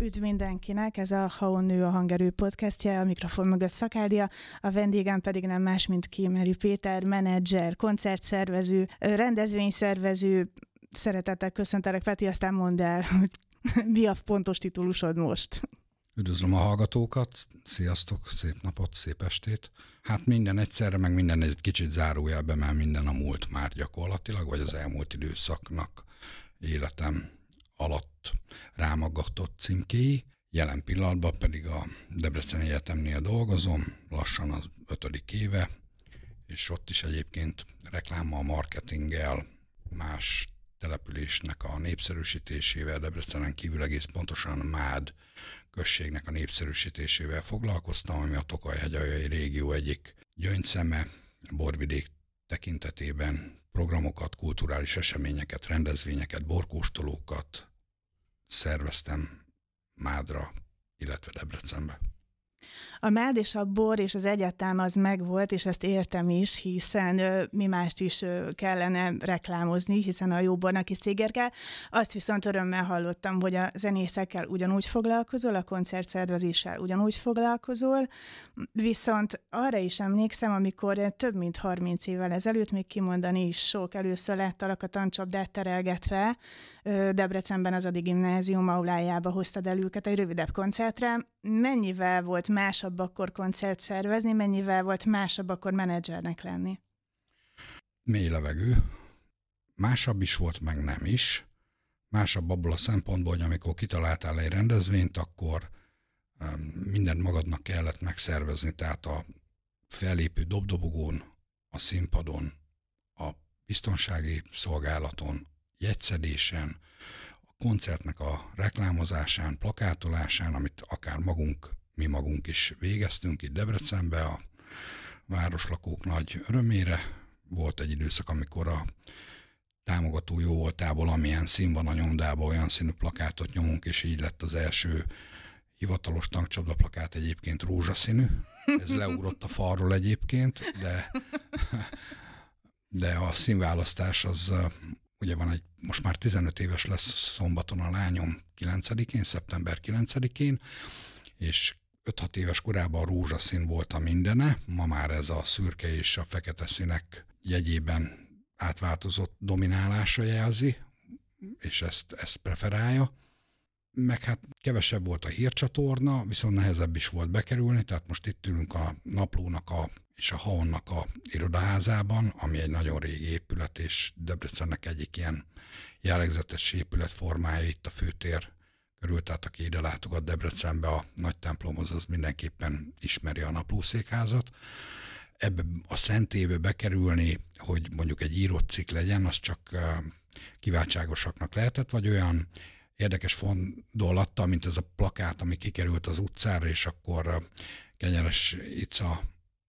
Üdv mindenkinek, ez a Ha nő a hangerő podcastja, a mikrofon mögött Szakália, a vendégem pedig nem más, mint Kémeri Péter, menedzser, koncertszervező, rendezvényszervező. Szeretettel köszöntelek, Peti, aztán mondd el, hogy mi a pontos titulusod most. Üdvözlöm a hallgatókat, sziasztok, szép napot, szép estét. Hát minden egyszerre, meg minden egy kicsit zárójelbe, mert minden a múlt már gyakorlatilag, vagy az elmúlt időszaknak életem alatt rámagatott címkéi. Jelen pillanatban pedig a Debreceni Egyetemnél dolgozom, lassan az ötödik éve, és ott is egyébként reklámmal, marketinggel, más településnek a népszerűsítésével, Debrecenen kívül egész pontosan Mád községnek a népszerűsítésével foglalkoztam, ami a Tokaj-hegyajai régió egyik gyöngyszeme, borvidék tekintetében programokat, kulturális eseményeket, rendezvényeket, borkóstolókat szerveztem Mádra, illetve Debrecenbe. A mád és a bor és az egyetem az megvolt, és ezt értem is, hiszen mi mást is kellene reklámozni, hiszen a jó bornak is cégér kell. Azt viszont örömmel hallottam, hogy a zenészekkel ugyanúgy foglalkozol, a koncertszervezéssel ugyanúgy foglalkozol, viszont arra is emlékszem, amikor több mint 30 évvel ezelőtt, még kimondani is sok, először láttalak a tancsapdát terelgetve, Debrecenben az Adi Gimnázium aulájába hoztad el őket egy rövidebb koncertre. Mennyivel volt másabb akkor koncert szervezni, mennyivel volt másabb akkor menedzsernek lenni? Mély levegő. Másabb is volt, meg nem is. Másabb abból a szempontból, hogy amikor kitaláltál egy rendezvényt, akkor mindent magadnak kellett megszervezni, tehát a fellépő dobdobogón, a színpadon, a biztonsági szolgálaton, jegyszedésen, koncertnek a reklámozásán, plakátolásán, amit akár magunk, mi magunk is végeztünk itt Debrecenbe, a városlakók nagy örömére. Volt egy időszak, amikor a támogató jó voltából, amilyen szín van a nyomdában, olyan színű plakátot nyomunk, és így lett az első hivatalos tankcsapda plakát egyébként rózsaszínű. Ez leugrott a falról egyébként, de, de a színválasztás az ugye van egy, most már 15 éves lesz szombaton a lányom 9-én, szeptember 9-én, és 5-6 éves korában a rózsaszín volt a mindene, ma már ez a szürke és a fekete színek jegyében átváltozott dominálása jelzi, és ezt, ezt preferálja. Meg hát kevesebb volt a hírcsatorna, viszont nehezebb is volt bekerülni, tehát most itt ülünk a naplónak a és a Haonnak a irodaházában, ami egy nagyon régi épület, és Debrecennek egyik ilyen jellegzetes épület formája itt a főtér körül, tehát aki ide látogat Debrecenbe a nagy templomhoz, az mindenképpen ismeri a naplószékházat. Ebbe a szentébe bekerülni, hogy mondjuk egy írott cikk legyen, az csak kiváltságosaknak lehetett, vagy olyan érdekes fondolattal, mint ez a plakát, ami kikerült az utcára, és akkor Kenyeres Ica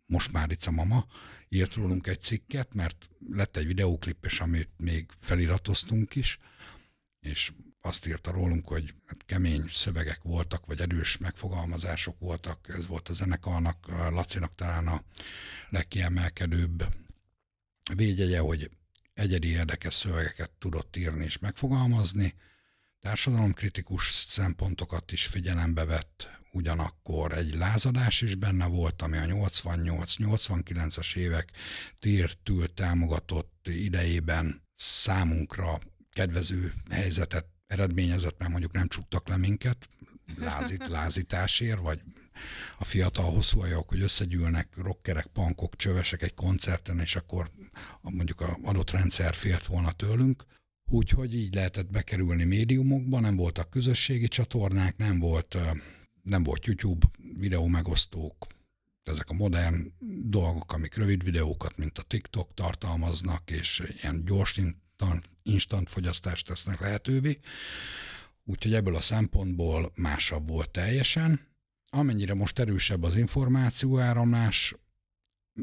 most már itt a mama, írt rólunk egy cikket, mert lett egy videóklip, és amit még feliratoztunk is, és azt írta rólunk, hogy hát kemény szövegek voltak, vagy erős megfogalmazások voltak. Ez volt a zenekarnak, Lacinak talán a legkiemelkedőbb védjegye, hogy egyedi érdekes szövegeket tudott írni és megfogalmazni, társadalomkritikus szempontokat is figyelembe vett, ugyanakkor egy lázadás is benne volt, ami a 88-89-as évek tértül támogatott idejében számunkra kedvező helyzetet eredményezett, mert mondjuk nem csuktak le minket lázít, lázításért, vagy a fiatal hosszú ajok, hogy összegyűlnek rockerek, pankok, csövesek egy koncerten, és akkor mondjuk a adott rendszer félt volna tőlünk, Úgyhogy így lehetett bekerülni médiumokba, nem voltak közösségi csatornák, nem volt, nem volt YouTube videó megosztók, ezek a modern dolgok, amik rövid videókat, mint a TikTok tartalmaznak, és ilyen gyors instant, instant fogyasztást tesznek lehetővé. Úgyhogy ebből a szempontból másabb volt teljesen. Amennyire most erősebb az információáramlás,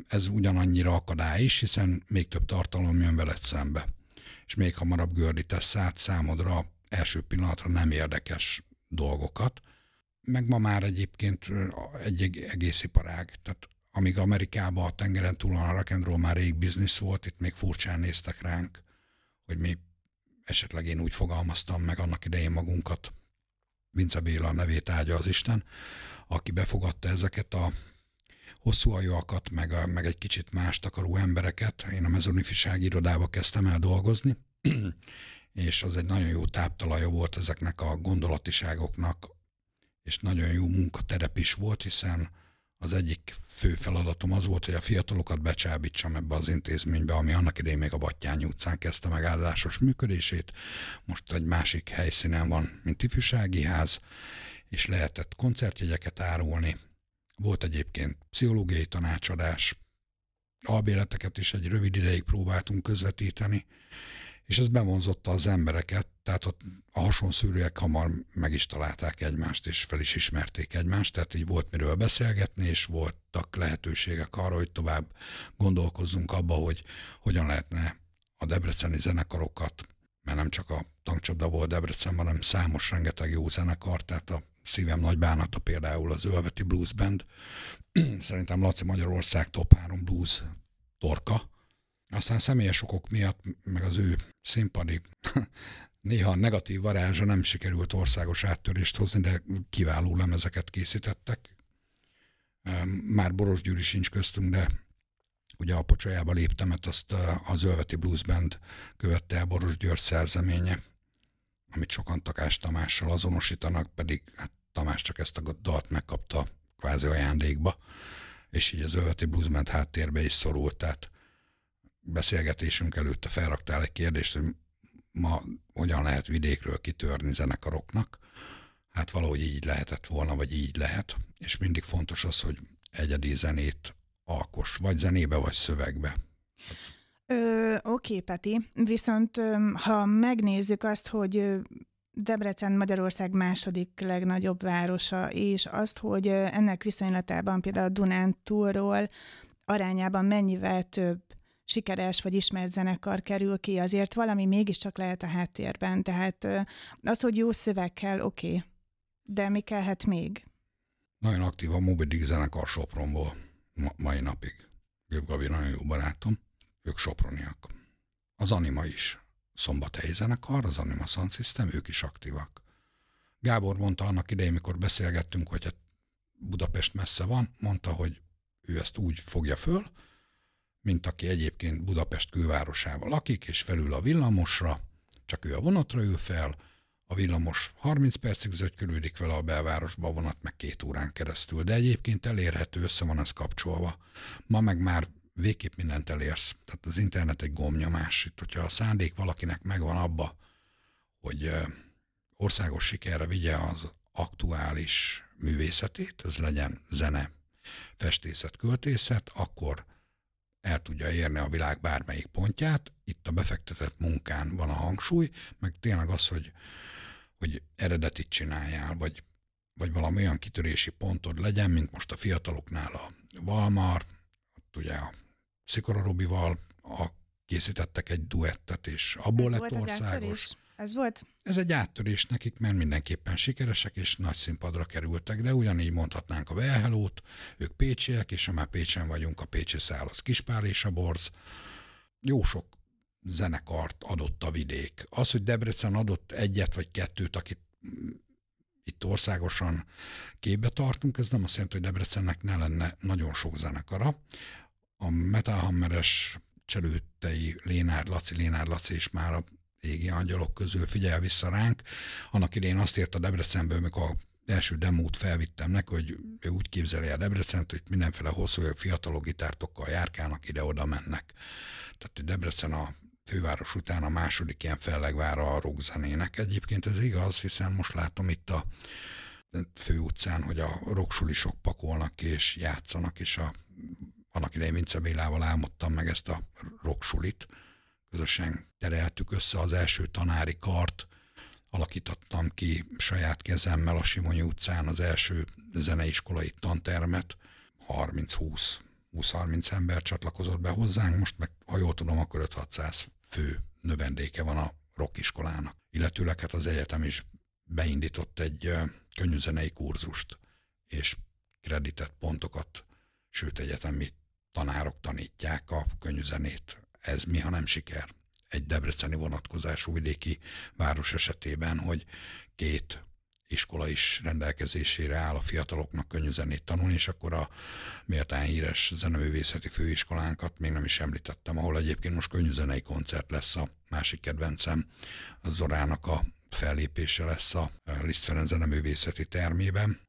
ez ugyanannyira akadály is, hiszen még több tartalom jön veled szembe és még hamarabb gördítesz át számodra első pillanatra nem érdekes dolgokat. Meg ma már egyébként egy egész iparág, tehát amíg Amerikában a tengeren túl a rock már rég biznisz volt, itt még furcsán néztek ránk, hogy mi esetleg én úgy fogalmaztam meg annak idején magunkat Vince Béla nevét áldja az Isten, aki befogadta ezeket a hosszú ajúakat, meg, a, meg egy kicsit más akaró embereket. Én a mezonifiság irodába kezdtem el dolgozni, és az egy nagyon jó táptalaja volt ezeknek a gondolatiságoknak, és nagyon jó munkaterep is volt, hiszen az egyik fő feladatom az volt, hogy a fiatalokat becsábítsam ebbe az intézménybe, ami annak idején még a Battyányi utcán kezdte meg állásos működését. Most egy másik helyszínen van, mint ifjúsági ház, és lehetett koncertjegyeket árulni. Volt egyébként pszichológiai tanácsadás, albéleteket is egy rövid ideig próbáltunk közvetíteni, és ez bevonzotta az embereket, tehát ott a hasonszűrűek hamar meg is találták egymást, és fel is ismerték egymást, tehát így volt miről beszélgetni, és voltak lehetőségek arra, hogy tovább gondolkozzunk abba, hogy hogyan lehetne a debreceni zenekarokat, mert nem csak a tankcsapda volt Debrecen, hanem számos rengeteg jó zenekar, tehát a szívem nagy bánata például az Ölveti Blues Band. Szerintem Laci Magyarország top 3 blues torka, aztán személyes okok miatt, meg az ő színpadi néha negatív varázsa nem sikerült országos áttörést hozni, de kiváló lemezeket készítettek. Már Boros Gyuri sincs köztünk, de ugye a pocsajába léptemet, azt az Ölveti Blues Band követte el Boros György szerzeménye, amit sokan Takás Tamással azonosítanak, pedig hát Tamás csak ezt a dalt megkapta kvázi ajándékba, és így az Ölveti Blues Band háttérbe is szorult, tehát beszélgetésünk előtte felraktál egy kérdést, hogy ma hogyan lehet vidékről kitörni zenekaroknak. Hát valahogy így lehetett volna, vagy így lehet, és mindig fontos az, hogy egyedi zenét alkos, vagy zenébe, vagy szövegbe. Ö, oké, Peti, viszont ha megnézzük azt, hogy Debrecen Magyarország második legnagyobb városa, és azt, hogy ennek viszonylatában például a Dunán túlról arányában mennyivel több sikeres vagy ismert zenekar kerül ki, azért valami mégiscsak lehet a háttérben. Tehát az, hogy jó szöveg kell, oké, okay. de mi kellhet még? Nagyon aktív a Moby Dick zenekar Sopronból ma- mai napig. Göbb Gabi nagyon jó barátom, ők soproniak. Az Anima is szombathelyi zenekar, az Anima Sound System, ők is aktívak. Gábor mondta annak idején, mikor beszélgettünk, hogy hát Budapest messze van, mondta, hogy ő ezt úgy fogja föl, mint aki egyébként Budapest külvárosával lakik, és felül a villamosra, csak ő a vonatra ül fel, a villamos 30 percig zögykölődik vele a belvárosba, a vonat meg két órán keresztül, de egyébként elérhető, össze van ez kapcsolva. Ma meg már végképp mindent elérsz. Tehát az internet egy gomnyomás. Itt, hogyha a szándék valakinek megvan abba, hogy országos sikerre vigye az aktuális művészetét, ez legyen zene, festészet, költészet, akkor el tudja érni a világ bármelyik pontját. Itt a befektetett munkán van a hangsúly, meg tényleg az, hogy, hogy eredetit csináljál, vagy, vagy valami olyan kitörési pontod legyen, mint most a fiataloknál a Valmar, ott ugye a Szikora Robival a, készítettek egy duettet, és abból Ez lett országos. Ez volt? Ez egy áttörés nekik, mert mindenképpen sikeresek, és nagy színpadra kerültek, de ugyanígy mondhatnánk a Velhelót, ők pécsiek, és ha már Pécsen vagyunk, a Pécsi száll az és a Borz. Jó sok zenekart adott a vidék. Az, hogy Debrecen adott egyet vagy kettőt, akit itt országosan képbe tartunk, ez nem azt jelenti, hogy Debrecennek ne lenne nagyon sok zenekara. A Metalhammeres cselőttei Lénár Laci, Lénár Laci is már a égi angyalok közül figyel vissza ránk. Annak idején azt írta Debrecenből, amikor első demót felvittem neki, hogy ő úgy képzeli a Debrecent, hogy mindenféle hosszú fiatalok gitártokkal járkálnak, ide-oda mennek. Tehát hogy Debrecen a főváros után a második ilyen fellegvára a rockzenének. Egyébként ez igaz, hiszen most látom itt a főutcán, hogy a rocksulisok pakolnak és játszanak, és a, annak idején Vince Bélával álmodtam meg ezt a rocksulit, közösen tereltük össze az első tanári kart, alakítottam ki saját kezemmel a Simonyi utcán az első zeneiskolai tantermet, 30-20 20-30 ember csatlakozott be hozzánk, most meg, ha jól tudom, akkor 5-600 fő növendéke van a rockiskolának. Illetőleg hát az egyetem is beindított egy könnyűzenei kurzust, és kreditett pontokat, sőt egyetemi tanárok tanítják a könnyűzenét. Ez mi, ha nem siker. Egy debreceni vonatkozású vidéki város esetében, hogy két iskola is rendelkezésére áll a fiataloknak könnyű tanulni, és akkor a méltán híres zeneművészeti főiskolánkat még nem is említettem, ahol egyébként most könnyű koncert lesz a másik kedvencem, a Zorának a fellépése lesz a Liszt Ferenc zeneművészeti termében.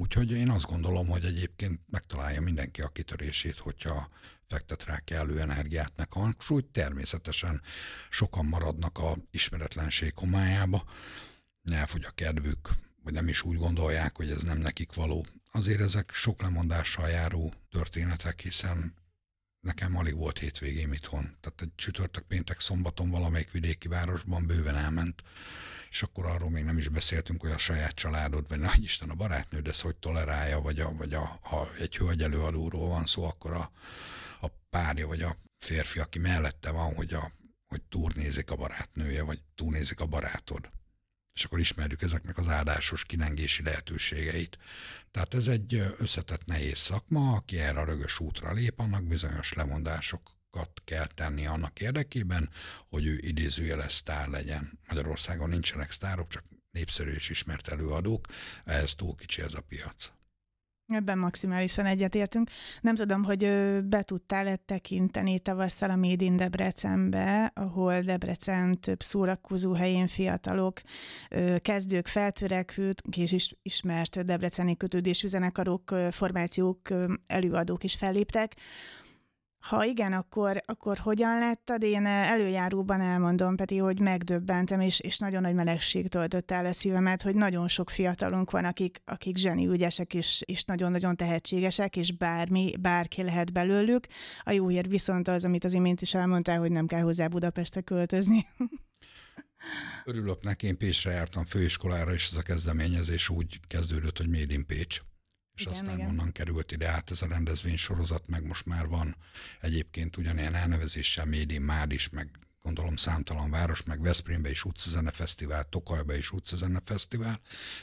Úgyhogy én azt gondolom, hogy egyébként megtalálja mindenki a kitörését, hogyha fektet rá kellő energiát, meg hangsúlyt. Természetesen sokan maradnak a ismeretlenség homályába, elfogy a kedvük, vagy nem is úgy gondolják, hogy ez nem nekik való. Azért ezek sok lemondással járó történetek, hiszen nekem alig volt hétvégém itthon. Tehát egy csütörtök, péntek, szombaton valamelyik vidéki városban bőven elment, és akkor arról még nem is beszéltünk, hogy a saját családod, vagy nagy Isten a barátnőd ezt hogy tolerálja, vagy, a, vagy a, ha egy hölgy előadóról van szó, akkor a, a párja, vagy a férfi, aki mellette van, hogy, a, hogy túrnézik a barátnője, vagy túlnézik a barátod és akkor ismerjük ezeknek az áldásos kinengési lehetőségeit. Tehát ez egy összetett nehéz szakma, aki erre a rögös útra lép, annak bizonyos lemondásokat kell tenni annak érdekében, hogy ő idézőjeles sztár legyen. Magyarországon nincsenek sztárok, csak népszerű és ismert előadók, ehhez túl kicsi ez a piac. Ebben maximálisan egyetértünk. Nem tudom, hogy be tudtál-e tekinteni tavasszal a Made in Debrecenbe, ahol Debrecen több szórakozó helyén fiatalok, kezdők, feltörekvők és is ismert debreceni kötődésű zenekarok, formációk, előadók is felléptek. Ha igen, akkor, akkor hogyan lettad? Én előjáróban elmondom, Peti, hogy megdöbbentem, és, és nagyon nagy melegség töltött el a szívemet, hogy nagyon sok fiatalunk van, akik, akik zseni ügyesek, és, és nagyon-nagyon tehetségesek, és bármi, bárki lehet belőlük. A jó hír viszont az, amit az imént is elmondtál, hogy nem kell hozzá Budapestre költözni. Örülök neki, én Pécsre jártam főiskolára, és ez a kezdeményezés úgy kezdődött, hogy Made in Pécs és igen, aztán igen. onnan került ide át ez a rendezvény sorozat, meg most már van egyébként ugyanilyen elnevezéssel Médin Mád is, meg gondolom számtalan város, meg Veszprémbe is utcazene fesztivál, Tokajba is utcazene fesztivál.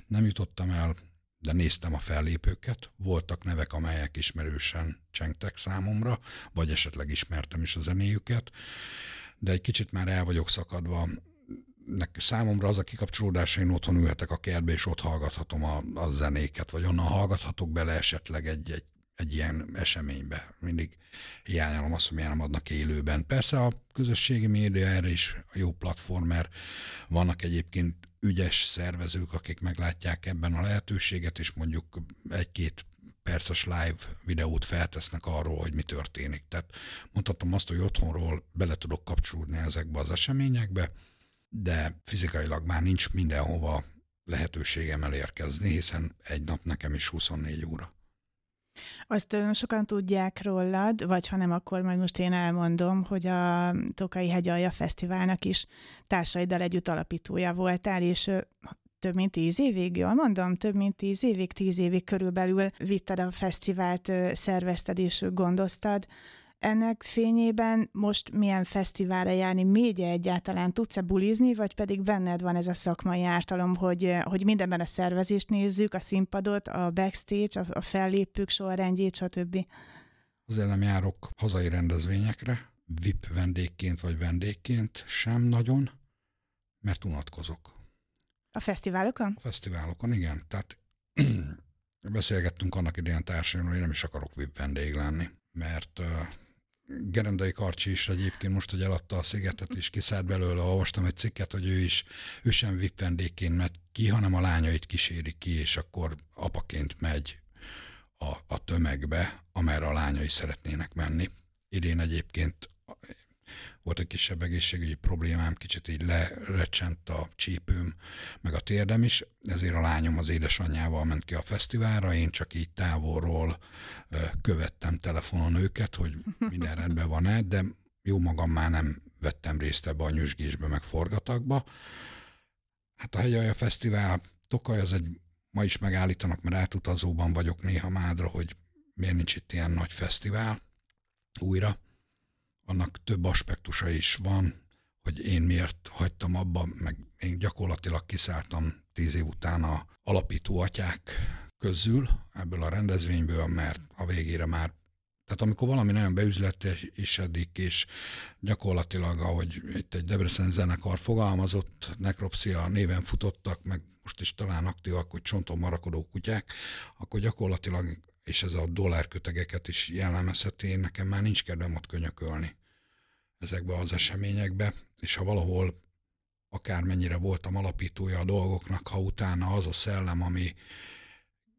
Nem jutottam el, de néztem a fellépőket, voltak nevek, amelyek ismerősen csengtek számomra, vagy esetleg ismertem is a zenéjüket, de egy kicsit már el vagyok szakadva számomra az a kikapcsolódás, én otthon ülhetek a kertbe, és ott hallgathatom a, a zenéket, vagy onnan hallgathatok bele esetleg egy, egy, egy ilyen eseménybe. Mindig hiányolom azt, hogy nem adnak élőben. Persze a közösségi média erre is a jó platform, mert vannak egyébként ügyes szervezők, akik meglátják ebben a lehetőséget, és mondjuk egy-két perces live videót feltesznek arról, hogy mi történik. Tehát mondhatom azt, hogy otthonról bele tudok kapcsolódni ezekbe az eseményekbe, de fizikailag már nincs mindenhova lehetőségem elérkezni, hiszen egy nap nekem is 24 óra. Azt sokan tudják rólad, vagy ha nem, akkor majd most én elmondom, hogy a Tokai Hegyalja Fesztiválnak is társaiddal együtt alapítója voltál, és több mint tíz évig, jól mondom, több mint tíz évig, tíz évig körülbelül vitted a fesztivált, szervezted és gondoztad. Ennek fényében most milyen fesztiválra járni, mégye egyáltalán tudsz-e bulizni, vagy pedig benned van ez a szakmai ártalom, hogy, hogy mindenben a szervezést nézzük, a színpadot, a backstage, a, a fellépők sorrendjét, stb. Azért nem járok hazai rendezvényekre, VIP vendégként vagy vendégként sem nagyon, mert unatkozok. A fesztiválokon? A fesztiválokon, igen. Tehát beszélgettünk annak idején társadalomról, hogy én nem is akarok VIP vendég lenni, mert Gerendai Karcsi is egyébként most, hogy eladta a szigetet, és kiszállt belőle, olvastam egy cikket, hogy ő is, ő sem VIP vendégként megy ki, hanem a lányait kíséri ki, és akkor apaként megy a, a tömegbe, amerre a lányai szeretnének menni. Idén egyébként volt egy kisebb egészségügyi problémám, kicsit így lerecsent a csípőm, meg a térdem is, ezért a lányom az édesanyjával ment ki a fesztiválra, én csak így távolról követtem telefonon őket, hogy minden rendben van-e, de jó magam már nem vettem részt ebbe a nyüzsgésbe, meg forgatakba. Hát a Hegyalja Fesztivál, Tokaj az egy, ma is megállítanak, mert átutazóban vagyok néha Mádra, hogy miért nincs itt ilyen nagy fesztivál újra annak több aspektusa is van, hogy én miért hagytam abba, meg én gyakorlatilag kiszálltam tíz év után a alapító atyák közül ebből a rendezvényből, mert a végére már Tehát amikor valami nagyon beüzletesedik, és gyakorlatilag, ahogy itt egy Debrecen zenekar fogalmazott, nekropszia néven futottak, meg most is talán aktívak, hogy csonton marakodó kutyák, akkor gyakorlatilag, és ez a dollárkötegeket is jellemezheti, nekem már nincs kedvem ott könyökölni ezekbe az eseményekbe, és ha valahol akármennyire voltam alapítója a dolgoknak, ha utána az a szellem, ami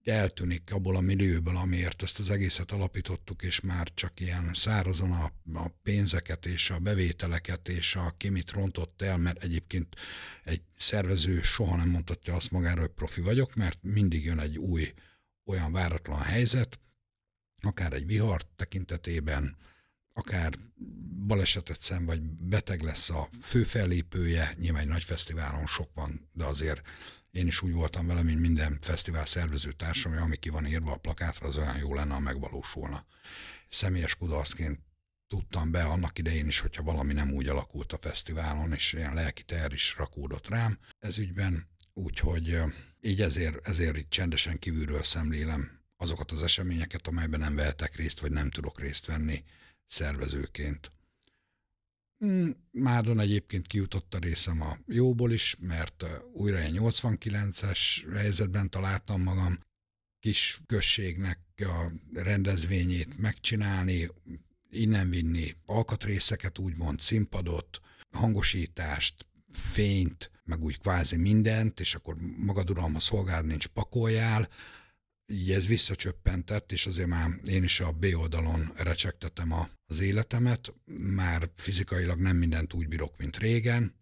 eltűnik abból a millióból, amiért ezt az egészet alapítottuk, és már csak ilyen szárazon a, a pénzeket és a bevételeket és a ki rontott el, mert egyébként egy szervező soha nem mondhatja azt magára, hogy profi vagyok, mert mindig jön egy új, olyan váratlan helyzet, akár egy vihar tekintetében, akár balesetet szem, vagy beteg lesz a főfellépője, nyilván egy nagy fesztiválon sok van, de azért én is úgy voltam vele, mint minden fesztivál szervező társam, hogy ami ki van írva a plakátra, az olyan jó lenne, ha megvalósulna. Személyes kudarcként tudtam be annak idején is, hogyha valami nem úgy alakult a fesztiválon, és ilyen lelki teher is rakódott rám ez ügyben, úgyhogy így ezért, ezért csendesen kívülről szemlélem azokat az eseményeket, amelyben nem vehetek részt, vagy nem tudok részt venni szervezőként. Hmm, Mádon egyébként kijutott a részem a jóból is, mert újra egy 89-es helyzetben találtam magam, kis községnek a rendezvényét megcsinálni, innen vinni alkatrészeket, úgymond színpadot, hangosítást, fényt, meg úgy kvázi mindent, és akkor magad uram, a szolgád nincs, pakoljál, így ez visszacsöppentett, és azért már én is a B oldalon recsegtetem a, az életemet, már fizikailag nem mindent úgy bírok, mint régen,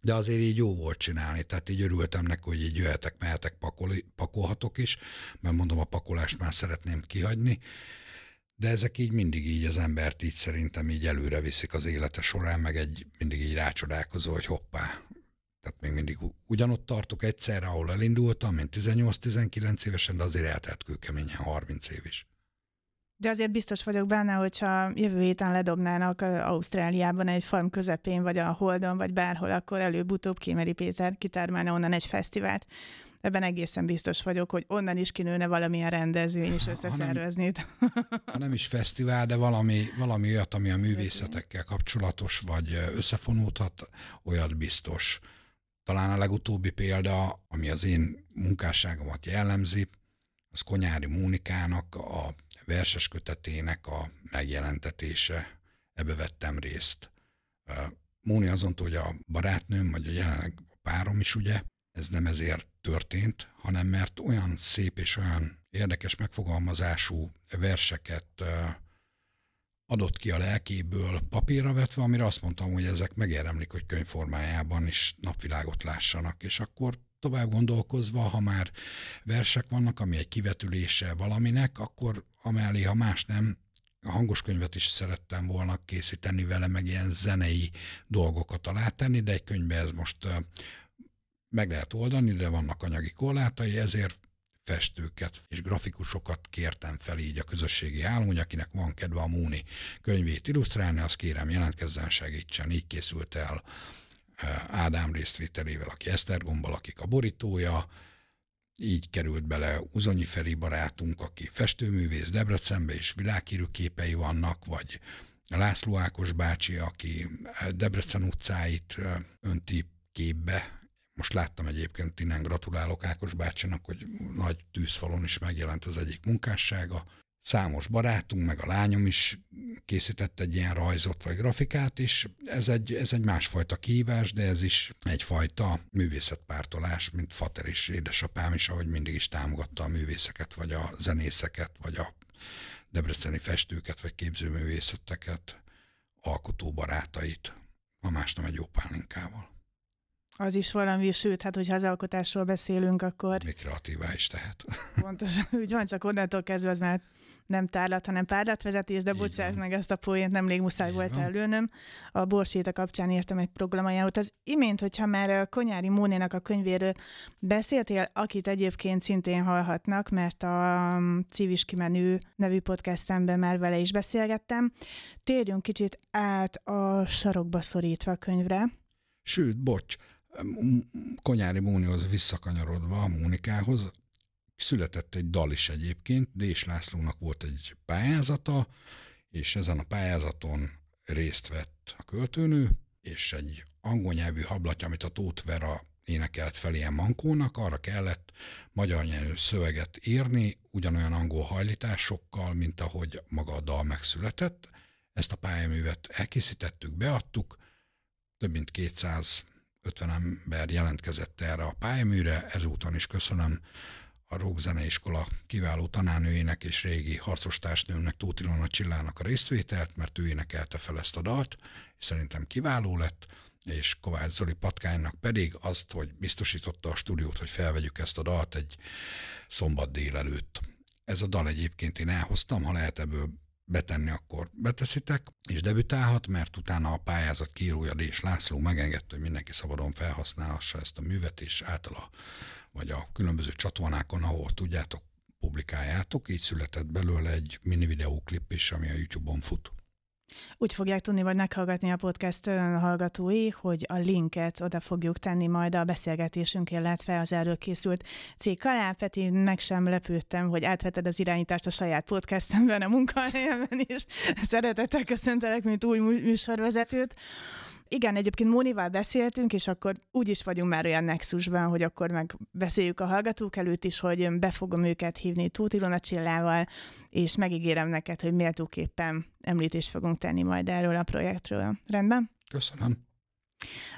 de azért így jó volt csinálni, tehát így örültem neki, hogy így jöhetek, mehetek, pakoli, pakolhatok is, mert mondom, a pakolást már szeretném kihagyni, de ezek így mindig így az embert így szerintem így előre viszik az élete során, meg egy mindig így rácsodálkozó, hogy hoppá, tehát még mindig ugyanott tartok egyszerre, ahol elindultam, mint 18-19 évesen, de azért eltelt kőkeményen 30 év is. De azért biztos vagyok benne, hogyha jövő héten ledobnának Ausztráliában egy farm közepén, vagy a Holdon, vagy bárhol, akkor előbb-utóbb Kémeri Péter kitármálna onnan egy fesztivált. Ebben egészen biztos vagyok, hogy onnan is kinőne valamilyen rendezvény és összeszervezni. Ha nem, ha nem is fesztivál, de valami, valami olyat, ami a művészetekkel kapcsolatos, vagy összefonódhat, olyat biztos. Talán a legutóbbi példa, ami az én munkásságomat jellemzi, az Konyári Mónikának a verses kötetének a megjelentetése. Ebbe vettem részt. Móni azon, hogy a barátnőm, vagy a jelenleg a párom is ugye, ez nem ezért történt, hanem mert olyan szép és olyan érdekes megfogalmazású verseket adott ki a lelkéből papírra vetve, amire azt mondtam, hogy ezek megérdemlik, hogy könyvformájában is napvilágot lássanak, és akkor tovább gondolkozva, ha már versek vannak, ami egy kivetülése valaminek, akkor amellé, ha más nem, a hangos könyvet is szerettem volna készíteni vele, meg ilyen zenei dolgokat alátenni, de egy könyvbe ez most meg lehet oldani, de vannak anyagi korlátai, ezért festőket és grafikusokat kértem fel így a közösségi állam, hogy akinek van kedve a Múni könyvét illusztrálni, azt kérem jelentkezzen, segítsen. Így készült el eh, Ádám résztvételével, aki Esztergombbal, akik a borítója, így került bele Uzonyi Feri barátunk, aki festőművész Debrecenbe, és világhírű képei vannak, vagy László Ákos bácsi, aki Debrecen utcáit eh, önti képbe, most láttam egyébként, innen gratulálok Ákos bácsinak, hogy nagy tűzfalon is megjelent az egyik munkássága. Számos barátunk, meg a lányom is készített egy ilyen rajzot vagy grafikát, és ez egy, ez egy másfajta kihívás, de ez is egyfajta művészetpártolás, mint Fater is, édesapám is, ahogy mindig is támogatta a művészeket, vagy a zenészeket, vagy a debreceni festőket, vagy képzőművészeteket, alkotó barátait, ma más nem egy jó pálinkával. Az is valami, sőt, hát hogyha az alkotásról beszélünk, akkor... Még kreatívá is tehet. Pontosan, úgy van, csak onnantól kezdve az már nem tárlat, hanem párlatvezetés, de bocsáss meg ezt a poént, nemrég muszáj Így volt előnöm. A Borséta kapcsán írtam egy programajánlót. Az imént, hogyha már Konyári Mónénak a könyvéről beszéltél, akit egyébként szintén hallhatnak, mert a Civis Kimenő nevű podcastemben már vele is beszélgettem. Térjünk kicsit át a sarokba szorítva a könyvre. Sőt, bocs, Konyári Mónihoz visszakanyarodva Mónikához, született egy dal is egyébként, Dés Lászlónak volt egy pályázata, és ezen a pályázaton részt vett a költőnő, és egy angol nyelvű hablatja, amit a Tóth Vera énekelt fel ilyen mankónak, arra kellett magyar nyelvű szöveget írni, ugyanolyan angol hajlításokkal, mint ahogy maga a dal megszületett. Ezt a pályaművet elkészítettük, beadtuk, több mint 250 ember jelentkezett erre a pályaműre, ezúton is köszönöm a Rókzeneiskola kiváló tanárnőjének és régi harcostársnőmnek Tóth Ilona Csillának a részvételt, mert ő énekelte fel ezt a dalt, és szerintem kiváló lett és Kovács Zoli patkánynak pedig azt, hogy biztosította a stúdiót, hogy felvegyük ezt a dalt egy szombat délelőtt. Ez a dal egyébként én elhoztam, ha lehet ebből betenni, akkor beteszitek, és debütálhat, mert utána a pályázat kírója és László megengedte, hogy mindenki szabadon felhasználhassa ezt a művet, és általa, vagy a különböző csatornákon, ahol tudjátok, publikáljátok, így született belőle egy mini videóklip is, ami a YouTube-on fut. Úgy fogják tudni, vagy meghallgatni a podcast hallgatói, hogy a linket oda fogjuk tenni majd a beszélgetésünk, illetve az erről készült cikk alá. Peti, meg sem lepődtem, hogy átveted az irányítást a saját podcastemben, a munkahelyemben is. Szeretettel köszöntelek, mint új műsorvezetőt igen, egyébként Mónival beszéltünk, és akkor úgy is vagyunk már olyan nexusban, hogy akkor meg beszéljük a hallgatók előtt is, hogy be fogom őket hívni Tóth Ilona Csillával, és megígérem neked, hogy méltóképpen említést fogunk tenni majd erről a projektről. Rendben? Köszönöm.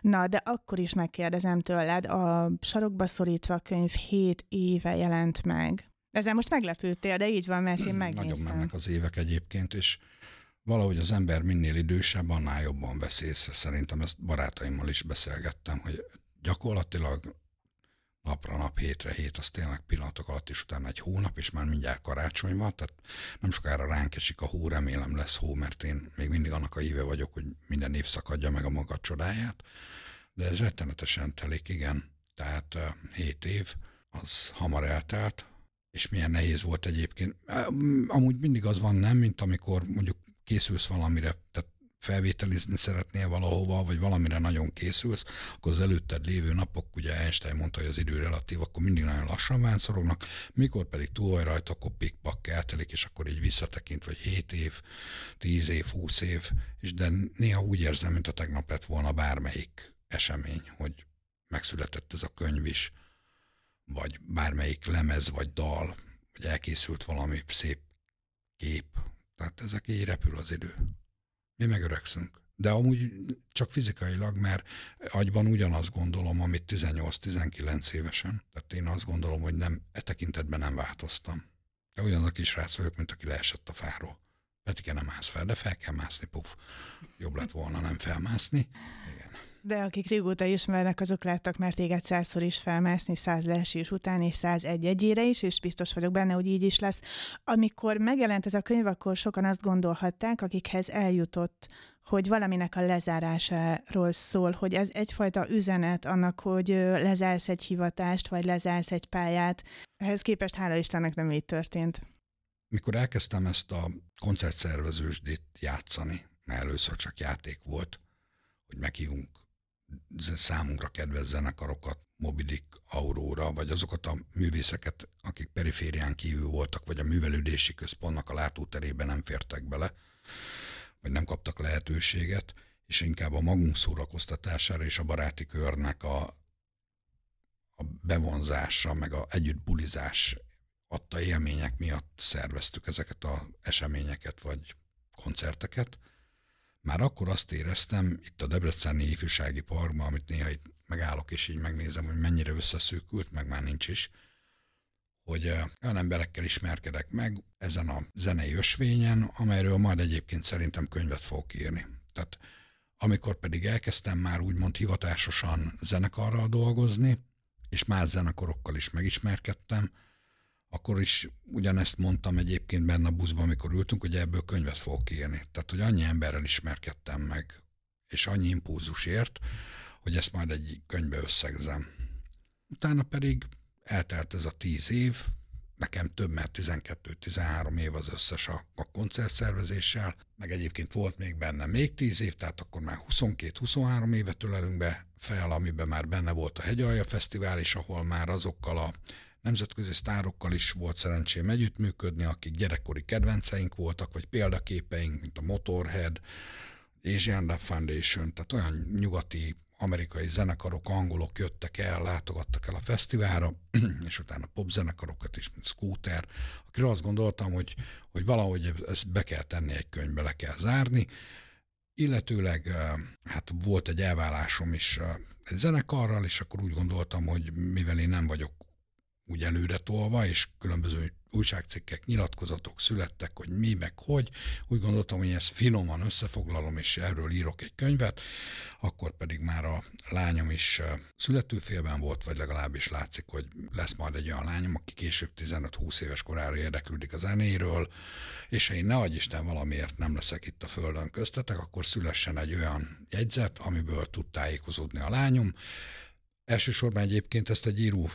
Na, de akkor is megkérdezem tőled, a sarokba szorítva könyv 7 éve jelent meg. Ezzel most meglepődtél, de így van, mert én megnéztem. Nagyon mennek az évek egyébként, és valahogy az ember minél idősebb, annál jobban vesz észre. Szerintem ezt barátaimmal is beszélgettem, hogy gyakorlatilag napra nap, hétre hét, az tényleg pillanatok alatt is utána egy hónap, és már mindjárt karácsony van, tehát nem sokára ránk esik a hó, remélem lesz hó, mert én még mindig annak a híve vagyok, hogy minden év szakadja meg a maga csodáját, de ez rettenetesen telik, igen. Tehát hét év, az hamar eltelt, és milyen nehéz volt egyébként. Amúgy mindig az van, nem, mint amikor mondjuk készülsz valamire, tehát felvételizni szeretnél valahova, vagy valamire nagyon készülsz, akkor az előtted lévő napok, ugye Einstein mondta, hogy az idő relatív, akkor mindig nagyon lassan vánszorognak, mikor pedig túl vagy rajta, akkor pikpak eltelik, és akkor így visszatekint, vagy 7 év, 10 év, 20 év, és de néha úgy érzem, mint a tegnap lett volna bármelyik esemény, hogy megszületett ez a könyv is, vagy bármelyik lemez, vagy dal, vagy elkészült valami szép kép, tehát ezek így repül az idő. Mi megöregszünk. De amúgy csak fizikailag, mert agyban ugyanazt gondolom, amit 18-19 évesen. Tehát én azt gondolom, hogy nem, e tekintetben nem változtam. De ugyanaz a kis rác vagyok, mint aki leesett a fáról. Petike nem állsz fel, de fel kell mászni, puf. Jobb lett volna nem felmászni. De akik régóta ismernek, azok láttak már téged százszor is felmászni, száz leesés után, és száz egy egyére is, és biztos vagyok benne, hogy így is lesz. Amikor megjelent ez a könyv, akkor sokan azt gondolhatták, akikhez eljutott, hogy valaminek a lezárásáról szól, hogy ez egyfajta üzenet annak, hogy lezársz egy hivatást, vagy lezársz egy pályát. Ehhez képest hála Istennek nem így történt. Mikor elkezdtem ezt a koncertszervezősdét játszani, mert először csak játék volt, hogy meghívunk számunkra kedves zenekarokat, Mobidik, Aurora, vagy azokat a művészeket, akik periférián kívül voltak, vagy a művelődési központnak a látóterében nem fértek bele, vagy nem kaptak lehetőséget, és inkább a magunk szórakoztatására és a baráti körnek a, a bevonzása, meg a együtt bulizás adta élmények miatt szerveztük ezeket az eseményeket, vagy koncerteket már akkor azt éreztem itt a Debreceni ifjúsági parkban, amit néha itt megállok és így megnézem, hogy mennyire összeszűkült, meg már nincs is, hogy eh, olyan emberekkel ismerkedek meg ezen a zenei ösvényen, amelyről majd egyébként szerintem könyvet fogok írni. Tehát amikor pedig elkezdtem már úgymond hivatásosan zenekarral dolgozni, és más zenekorokkal is megismerkedtem, akkor is ugyanezt mondtam egyébként benne a buszban, amikor ültünk, hogy ebből könyvet fogok írni. Tehát, hogy annyi emberrel ismerkedtem meg, és annyi impulzus ért, hogy ezt majd egy könyvbe összegzem. Utána pedig eltelt ez a tíz év, nekem több, mert 12-13 év az összes a, a koncertszervezéssel, meg egyébként volt még benne még 10 év, tehát akkor már 22-23 évet ölelünk be fel, amiben már benne volt a Hegyalja Fesztivál, és ahol már azokkal a nemzetközi sztárokkal is volt szerencsém együttműködni, akik gyerekkori kedvenceink voltak, vagy példaképeink, mint a Motorhead, Asian Love Foundation, tehát olyan nyugati amerikai zenekarok, angolok jöttek el, látogattak el a fesztiválra, és utána popzenekarokat is, mint Scooter, akiről azt gondoltam, hogy, hogy valahogy ezt be kell tenni egy könyvbe, le kell zárni, illetőleg hát volt egy elvállásom is egy zenekarral, és akkor úgy gondoltam, hogy mivel én nem vagyok úgy előre tolva, és különböző újságcikkek, nyilatkozatok születtek, hogy mi, meg hogy. Úgy gondoltam, hogy ezt finoman összefoglalom, és erről írok egy könyvet, akkor pedig már a lányom is születőfélben volt, vagy legalábbis látszik, hogy lesz majd egy olyan lányom, aki később 15-20 éves korára érdeklődik a zenéről, és ha én ne Isten valamiért nem leszek itt a földön köztetek, akkor szülessen egy olyan jegyzet, amiből tud tájékozódni a lányom, Elsősorban egyébként ezt egy író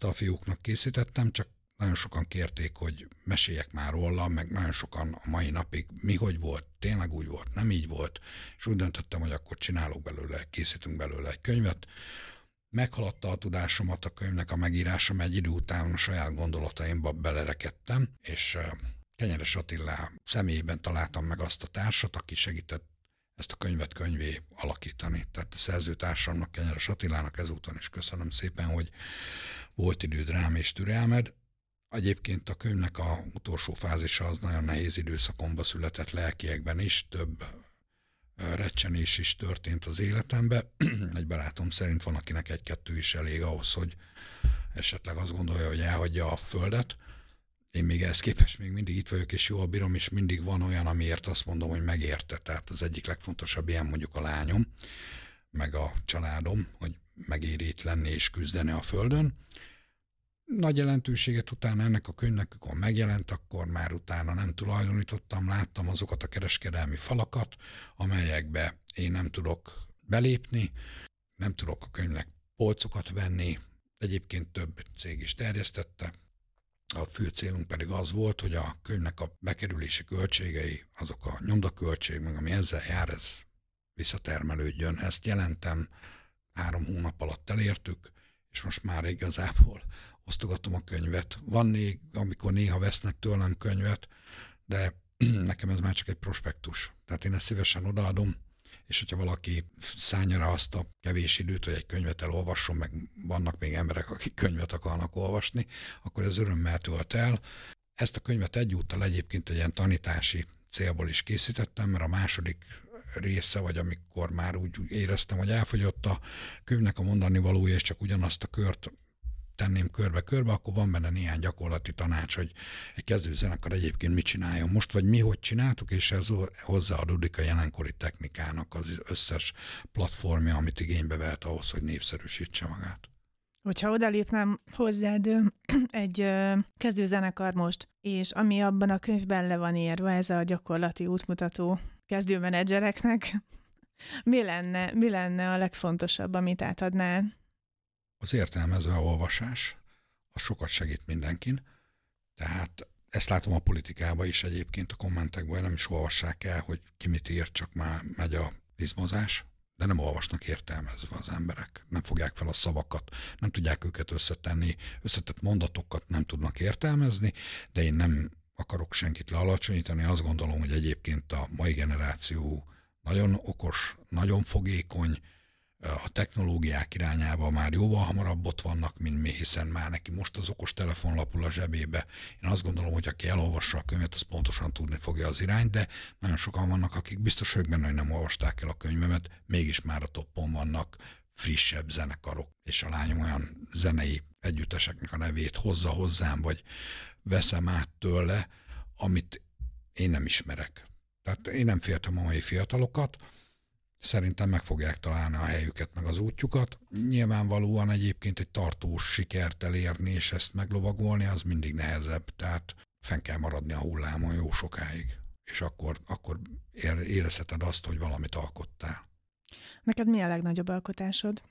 a fiúknak készítettem, csak nagyon sokan kérték, hogy meséljek már róla, meg nagyon sokan a mai napig mi hogy volt, tényleg úgy volt, nem így volt, és úgy döntöttem, hogy akkor csinálok belőle, készítünk belőle egy könyvet. Meghaladta a tudásomat a könyvnek a megírása, mert egy idő után a saját gondolataimba belerekedtem, és Kenyeres Attila személyében találtam meg azt a társat, aki segített ezt a könyvet könyvé alakítani. Tehát a szerzőtársamnak, Kenyeres Attilának ezúton is köszönöm szépen, hogy volt időd rám és türelmed. Egyébként a könyvnek a utolsó fázisa az nagyon nehéz időszakomba született lelkiekben is, több recsenés is történt az életembe. Egy barátom szerint van, akinek egy-kettő is elég ahhoz, hogy esetleg azt gondolja, hogy elhagyja a földet én még ehhez képest még mindig itt vagyok, és jól bírom, és mindig van olyan, amiért azt mondom, hogy megérte. Tehát az egyik legfontosabb ilyen mondjuk a lányom, meg a családom, hogy megéri itt lenni és küzdeni a földön. Nagy jelentőséget utána ennek a könyvnek, amikor megjelent, akkor már utána nem tulajdonítottam, láttam azokat a kereskedelmi falakat, amelyekbe én nem tudok belépni, nem tudok a könyvnek polcokat venni, egyébként több cég is terjesztette, a fő célunk pedig az volt, hogy a könyvnek a bekerülési költségei, azok a nyomdaköltség, meg ami ezzel jár, ez visszatermelődjön. Ezt jelentem, három hónap alatt elértük, és most már igazából osztogatom a könyvet. Van még, amikor néha vesznek tőlem könyvet, de nekem ez már csak egy prospektus. Tehát én ezt szívesen odaadom, és hogyha valaki rá azt a kevés időt, hogy egy könyvet elolvasson, meg vannak még emberek, akik könyvet akarnak olvasni, akkor ez örömmel tölt el. Ezt a könyvet egyúttal egyébként egy ilyen tanítási célból is készítettem, mert a második része, vagy amikor már úgy éreztem, hogy elfogyott a könyvnek a mondani valója, és csak ugyanazt a kört tenném körbe-körbe, akkor van benne néhány gyakorlati tanács, hogy egy kezdőzenekar egyébként mit csináljon most, vagy mi hogy csináltuk, és ez hozzáadódik a jelenkori technikának az összes platformja, amit igénybe vehet ahhoz, hogy népszerűsítse magát. Hogyha odalépnem hozzád egy kezdőzenekar most, és ami abban a könyvben le van írva, ez a gyakorlati útmutató kezdőmenedzsereknek, mi lenne, mi lenne a legfontosabb, amit átadnál? Az értelmezve olvasás, az sokat segít mindenkin. Tehát ezt látom a politikában is egyébként a kommentekben, nem is olvassák el, hogy ki mit ír, csak már megy a izmozás, de nem olvasnak értelmezve az emberek. Nem fogják fel a szavakat, nem tudják őket összetenni, összetett mondatokat nem tudnak értelmezni, de én nem akarok senkit lealacsonyítani, azt gondolom, hogy egyébként a mai generáció nagyon okos, nagyon fogékony, a technológiák irányába már jóval hamarabb ott vannak, mint mi, hiszen már neki most az okos telefon lapul a zsebébe. Én azt gondolom, hogy aki elolvassa a könyvet, az pontosan tudni fogja az irányt, de nagyon sokan vannak, akik biztos vagyok benne, hogy nem olvasták el a könyvemet, mégis már a toppon vannak frissebb zenekarok, és a lányom olyan zenei együtteseknek a nevét hozza hozzám, vagy veszem át tőle, amit én nem ismerek. Tehát én nem féltem a mai fiatalokat, Szerintem meg fogják találni a helyüket, meg az útjukat. Nyilvánvalóan egyébként egy tartós sikert elérni, és ezt meglovagolni, az mindig nehezebb. Tehát fenn kell maradni a hullámon jó sokáig. És akkor, akkor érezheted azt, hogy valamit alkottál. Neked mi a legnagyobb alkotásod?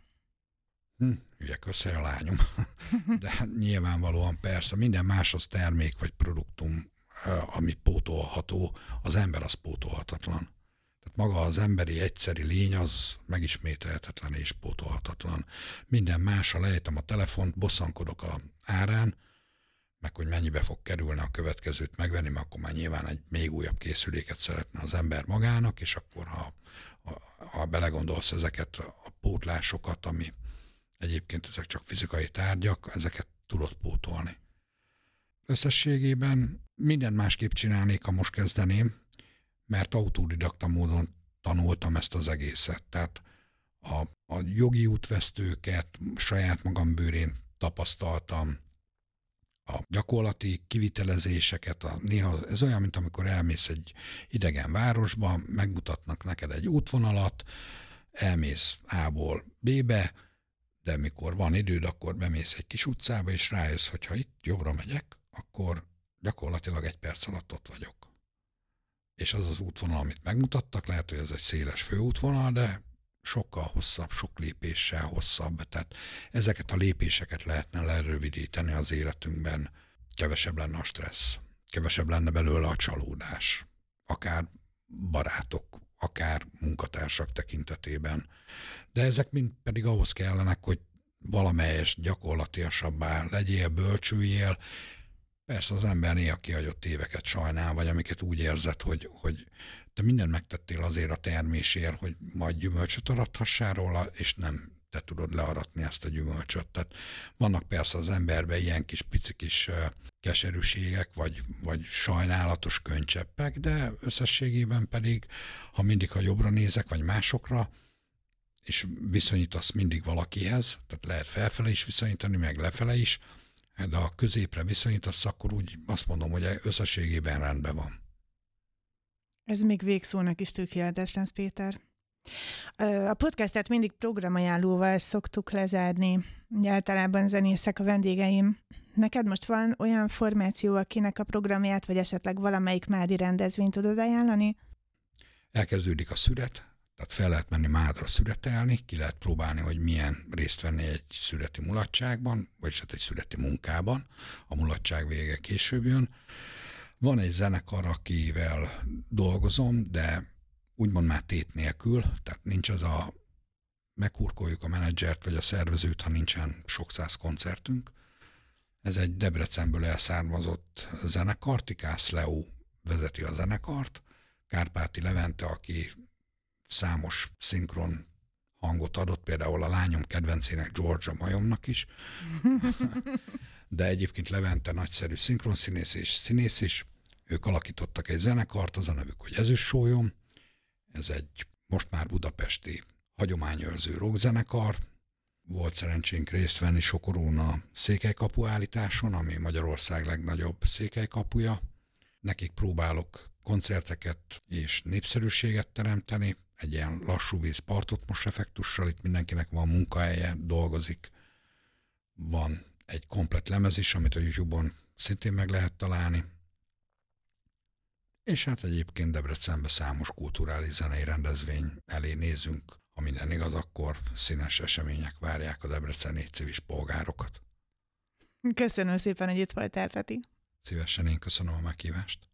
Hm, ügyek össze a lányom. De nyilvánvalóan persze minden más az termék vagy produktum, ami pótolható, az ember az pótolhatatlan maga az emberi egyszeri lény az megismételhetetlen és pótolhatatlan. Minden másra lejtem a telefont, bosszankodok a árán, meg hogy mennyibe fog kerülni a következőt megvenni, mert akkor már nyilván egy még újabb készüléket szeretne az ember magának, és akkor ha, ha, ha belegondolsz ezeket a pótlásokat, ami egyébként ezek csak fizikai tárgyak, ezeket tudod pótolni. Összességében minden másképp csinálnék, ha most kezdeném, mert autodidakta módon tanultam ezt az egészet. Tehát a, a jogi útvesztőket saját magam bőrén tapasztaltam, a gyakorlati kivitelezéseket, a, néha ez olyan, mint amikor elmész egy idegen városba, megmutatnak neked egy útvonalat, elmész A-ból B-be, de mikor van időd, akkor bemész egy kis utcába, és rájössz, hogy ha itt jobbra megyek, akkor gyakorlatilag egy perc alatt ott vagyok. És az az útvonal, amit megmutattak, lehet, hogy ez egy széles főútvonal, de sokkal hosszabb, sok lépéssel hosszabb. Tehát ezeket a lépéseket lehetne lerövidíteni az életünkben. Kevesebb lenne a stressz, kevesebb lenne belőle a csalódás, akár barátok, akár munkatársak tekintetében. De ezek mind pedig ahhoz kellenek, hogy valamelyes gyakorlatiasabbá legyél, bölcsüljél. Persze az ember néha kihagyott éveket sajnál, vagy amiket úgy érzed, hogy, hogy te mindent megtettél azért a termésért, hogy majd gyümölcsöt arathassál róla, és nem te tudod learatni ezt a gyümölcsöt. Tehát vannak persze az emberben ilyen kis pici kis keserűségek, vagy, vagy sajnálatos könycseppek, de összességében pedig, ha mindig, ha jobbra nézek, vagy másokra, és viszonyítasz mindig valakihez, tehát lehet felfele is viszonyítani, meg lefele is, de a középre viszonyítasz, akkor úgy azt mondom, hogy összességében rendben van. Ez még végszónak is tökéletes lesz, Péter. A podcastet mindig programajánlóval szoktuk lezárni. Általában zenészek a vendégeim. Neked most van olyan formáció, akinek a programját, vagy esetleg valamelyik mádi rendezvényt tudod ajánlani? Elkezdődik a szüret, tehát fel lehet menni Mádra szüretelni, ki lehet próbálni, hogy milyen részt venni egy szüreti mulatságban, vagy hát egy szüreti munkában. A mulatság vége később jön. Van egy zenekar, akivel dolgozom, de úgymond már tét nélkül, tehát nincs az a meghurkoljuk a menedzsert vagy a szervezőt, ha nincsen sok száz koncertünk. Ez egy Debrecenből elszármazott zenekar, Tikász Leo vezeti a zenekart, Kárpáti Levente, aki számos szinkron hangot adott, például a lányom kedvencének Georgia Majomnak is, de egyébként Levente nagyszerű szinkronszínész és színész is, ők alakítottak egy zenekart, az a nevük, hogy Ezüst Sólyom, ez egy most már budapesti hagyományőrző rockzenekar, volt szerencsénk részt venni Sokorón a székelykapu állításon, ami Magyarország legnagyobb székelykapuja. Nekik próbálok koncerteket és népszerűséget teremteni, egy ilyen lassú víz partot most effektussal, itt mindenkinek van munkahelye, dolgozik, van egy komplet lemez is, amit a YouTube-on szintén meg lehet találni, és hát egyébként Debrecenben számos kulturális zenei rendezvény elé nézünk. Ha minden igaz, akkor színes események várják a debreceni civis polgárokat. Köszönöm szépen, hogy itt voltál, Peti. Szívesen én köszönöm a meghívást.